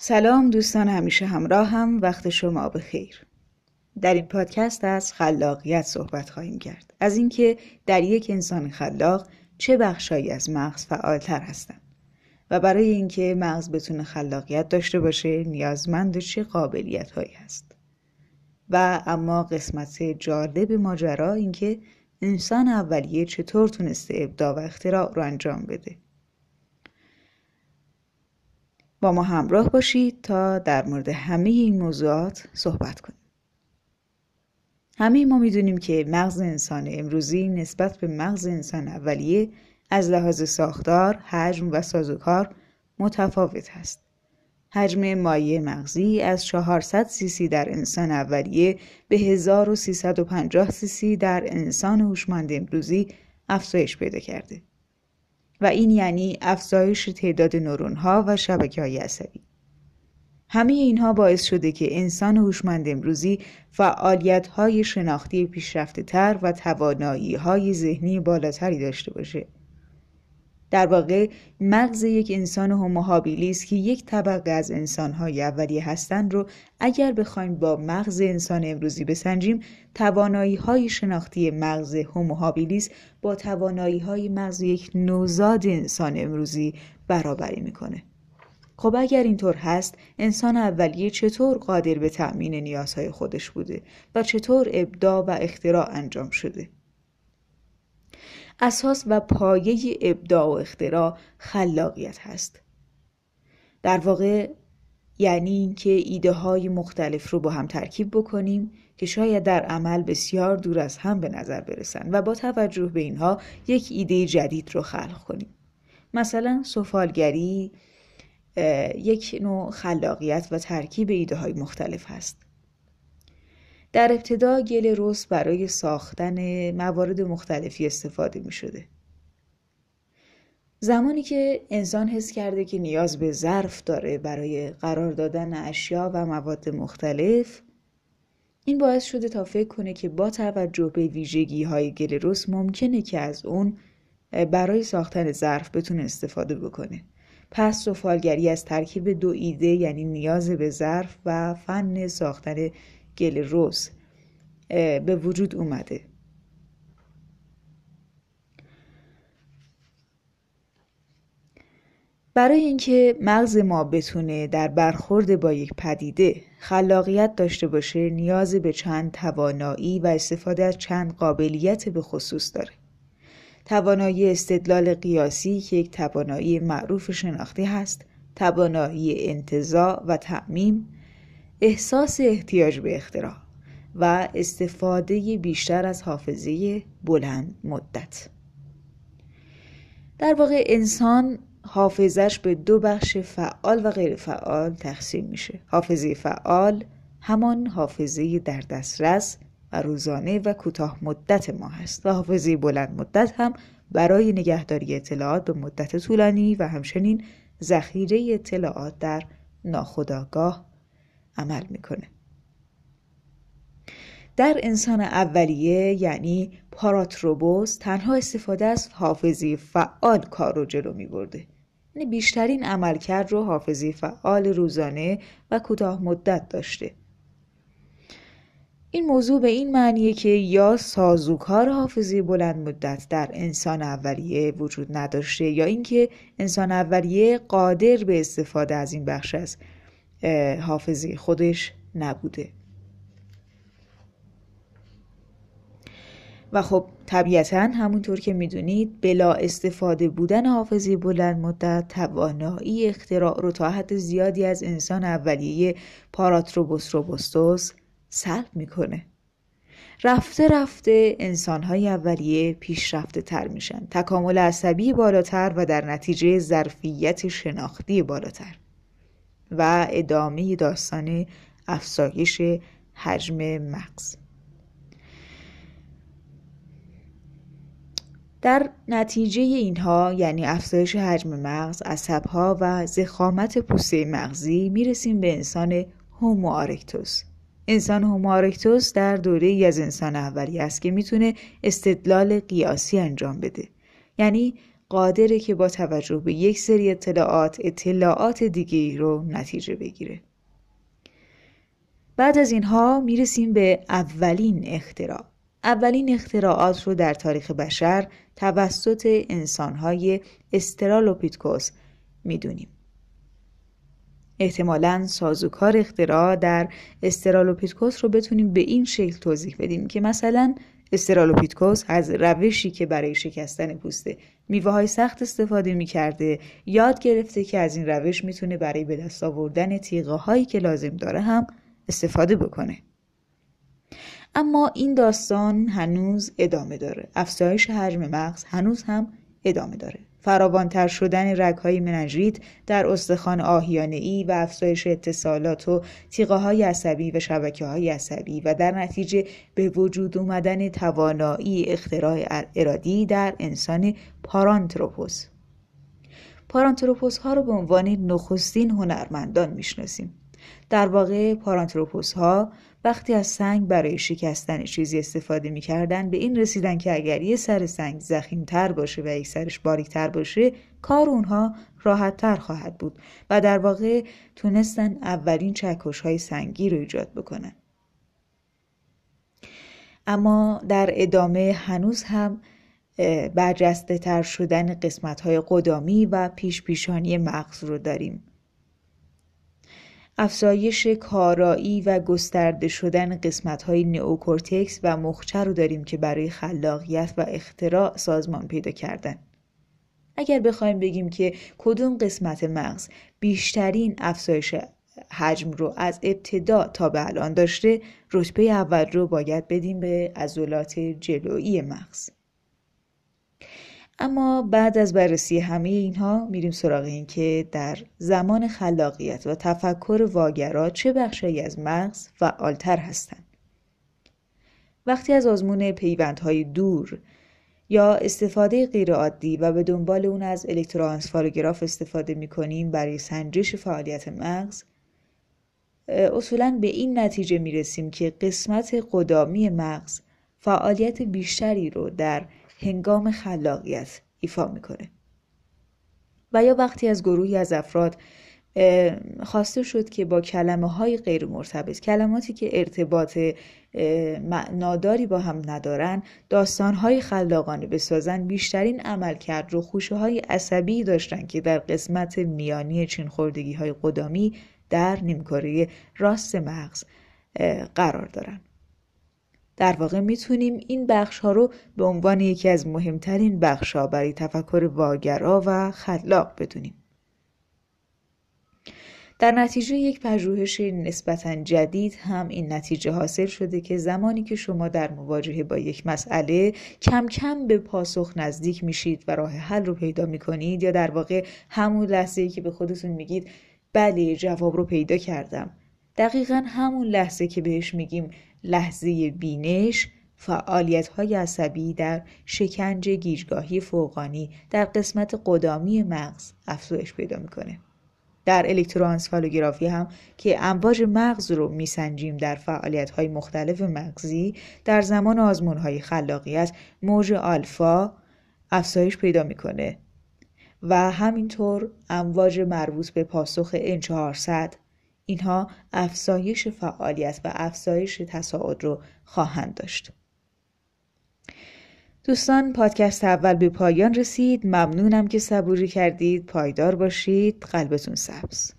سلام دوستان همیشه همراه هم وقت شما بخیر در این پادکست از خلاقیت صحبت خواهیم کرد. از اینکه در یک انسان خلاق چه بخشهایی از مغز فعالتر هستند و برای اینکه مغز بتونه خلاقیت داشته باشه نیازمند چه قابلیت هایی هست؟ و اما قسمت جالب ماجرا اینکه انسان اولیه چطور تونسته ابداع و اختراع رو انجام بده؟ با ما همراه باشید تا در مورد همه این موضوعات صحبت کنیم همه ما می‌دونیم که مغز انسان امروزی نسبت به مغز انسان اولیه از لحاظ ساختار، حجم و سازوکار متفاوت است. حجم مایع مغزی از 400 سیسی در انسان اولیه به 1350 سیسی در انسان هوشمند امروزی افزایش پیدا کرده. و این یعنی افزایش تعداد نورون ها و شبکه های عصبی. همه اینها باعث شده که انسان هوشمند امروزی فعالیت های شناختی پیشرفته تر و توانایی های ذهنی بالاتری داشته باشه. در واقع مغز یک انسان هوموهابیلیس که یک طبقه از انسانهای اولیه هستند رو اگر بخوایم با مغز انسان امروزی بسنجیم توانایی های شناختی مغز هوموهابیلیس با توانایی های مغز یک نوزاد انسان امروزی برابری می‌کنه. خب اگر اینطور هست انسان اولیه چطور قادر به تأمین نیازهای خودش بوده و چطور ابداع و اختراع انجام شده؟ اساس و پایه ابداع و اختراع خلاقیت هست. در واقع یعنی اینکه ایده های مختلف رو با هم ترکیب بکنیم که شاید در عمل بسیار دور از هم به نظر برسن و با توجه به اینها یک ایده جدید رو خلق کنیم. مثلا سفالگری یک نوع خلاقیت و ترکیب ایده های مختلف هست. در ابتدا گل رس برای ساختن موارد مختلفی استفاده می شده. زمانی که انسان حس کرده که نیاز به ظرف داره برای قرار دادن اشیا و مواد مختلف این باعث شده تا فکر کنه که با توجه به ویژگی های گل رس ممکنه که از اون برای ساختن ظرف بتونه استفاده بکنه پس سفالگری از ترکیب دو ایده یعنی نیاز به ظرف و فن ساختن گل روز به وجود اومده. برای اینکه مغز ما بتونه در برخورد با یک پدیده خلاقیت داشته باشه نیاز به چند توانایی و استفاده از چند قابلیت به خصوص داره. توانایی استدلال قیاسی که یک توانایی معروف شناختی هست توانایی انتظاع و تعمیم احساس احتیاج به اختراع و استفاده بیشتر از حافظه بلند مدت. در واقع انسان حافظش به دو بخش فعال و غیر فعال تقسیم میشه. حافظه فعال همان حافظه در دسترس و روزانه و کوتاه مدت ما هست و حافظه بلند مدت هم برای نگهداری اطلاعات به مدت طولانی و همچنین ذخیره اطلاعات در ناخودآگاه عمل می‌کنه در انسان اولیه یعنی پاراتروبوس تنها استفاده از حافظه فعال کار رو جلو می برده. یعنی بیشترین عملکرد رو حافظه فعال روزانه و کوتاه مدت داشته. این موضوع به این معنیه که یا سازوکار حافظه بلند مدت در انسان اولیه وجود نداشته یا اینکه انسان اولیه قادر به استفاده از این بخش از حافظه خودش نبوده. و خب طبیعتا همونطور که می‌دونید بلا استفاده بودن حافظه بلند مدت توانایی اختراع رو تا حد زیادی از انسان اولیه پاراتروبوس روبوستوس سلب می‌کنه. رفته رفته انسانهای اولیه پیشرفته تر میشن. تکامل عصبی بالاتر و در نتیجه ظرفیت شناختی بالاتر. و ادامه داستان افزایش حجم مغز در نتیجه اینها یعنی افزایش حجم مغز، عصبها و زخامت پوسته مغزی می‌رسیم به انسان هومو آرکتوس. انسان هومو آرکتوس در دوره ای از انسان اولیه است که می‌تونه استدلال قیاسی انجام بده. یعنی قادره که با توجه به یک سری اطلاعات اطلاعات دیگه رو نتیجه بگیره. بعد از اینها می‌رسیم به اولین اختراع. اولین اختراعات رو در تاریخ بشر توسط انسانهای استرالوپیتکوس می‌دونیم. احتمالا سازوکار اختراع در استرالوپیتکوس رو بتونیم به این شکل توضیح بدیم که مثلا استرالوپیتکوس از روشی که برای شکستن پوست میوه های سخت استفاده می‌کرده یاد گرفته که از این روش می‌تونه برای به دست آوردن تیغه هایی که لازم داره هم استفاده بکنه. اما این داستان هنوز ادامه داره. افزایش حجم مغز هنوز هم ادامه داره. فراوانتر شدن رگهای مننژیت در استخوان آهیانه ای و افزایش اتصالات و تیغه های عصبی و شبکه های عصبی و در نتیجه به وجود اومدن توانایی اختراع ارادی در انسان پارانتروپوس. پارانتروپوس ها رو به عنوان نخستین هنرمندان می‌شناسیم. در واقع پارانتروپوس ها وقتی از سنگ برای شکستن چیزی استفاده می‌کردن به این رسیدن که اگر یه سر سنگ تر باشه و یک سرش باریکتر باشه کار اونها راحت تر خواهد بود و در واقع تونستن اولین چکش های سنگی رو ایجاد بکنن. اما در ادامه هنوز هم برجسته تر شدن قسمت های قدامی و پیش پیشانی مغز رو داریم. افزایش کارایی و گسترده شدن قسمت های نئوکورتکس و مخچه رو داریم که برای خلاقیت و اختراع سازمان پیدا کردن. اگر بخوایم بگیم که کدوم قسمت مغز بیشترین افزایش حجم رو از ابتدا تا به الان داشته رتبه اول رو باید بدیم به عضلات جلویی مغز اما بعد از بررسی همه اینها میریم سراغ این که در زمان خلاقیت و تفکر واگرا چه بخشی از مغز فعالتر هستند. وقتی از آزمون پیوندهای دور یا استفاده غیرعادی و به دنبال اون از الکتروانسفالوگراف استفاده می‌کنیم برای سنجش فعالیت مغز اصولا به این نتیجه می‌رسیم که قسمت قدامی مغز فعالیت بیشتری رو در هنگام خلاقیت ایفا می‌کنه. و یا وقتی از گروهی از افراد خواسته شد که با کلمه های غیر مرتبط کلماتی که ارتباط معناداری با هم ندارن داستان های خلاقانه بسازن بیشترین عمل کرد رو خوشه های عصبی داشتن که در قسمت میانی چین خوردگی های قدامی در نیمکاره راست مغز قرار دارن. در واقع می‌تونیم این بخش ها رو به عنوان یکی از مهمترین بخش ها برای تفکر واگرا و خلاق بدونیم. در نتیجه یک پژوهش نسبتا جدید هم این نتیجه حاصل شده که زمانی که شما در مواجهه با یک مسئله کم کم به پاسخ نزدیک میشید و راه حل رو پیدا می‌کنید یا در واقع همون لحظه که به خودتون میگید بله جواب رو پیدا کردم دقیقا همون لحظه که بهش میگیم لحظه بینش فعالیت های عصبی در شکنج گیجگاهی فوقانی در قسمت قدامی مغز افزایش پیدا می‌کنه. در الکتروانسفالوگرافی هم که امواج مغز رو میسنجیم در فعالیت های مختلف مغزی در زمان آزمون های خلاقیت موج آلفا افزایش پیدا می‌کنه. و همینطور امواج مربوط به پاسخ N400 اینها افزایش فعالیت و افزایش تصاعد رو خواهند داشت. دوستان پادکست اول به پایان رسید. ممنونم که صبوری کردید. پایدار باشید. قلبتون سبز.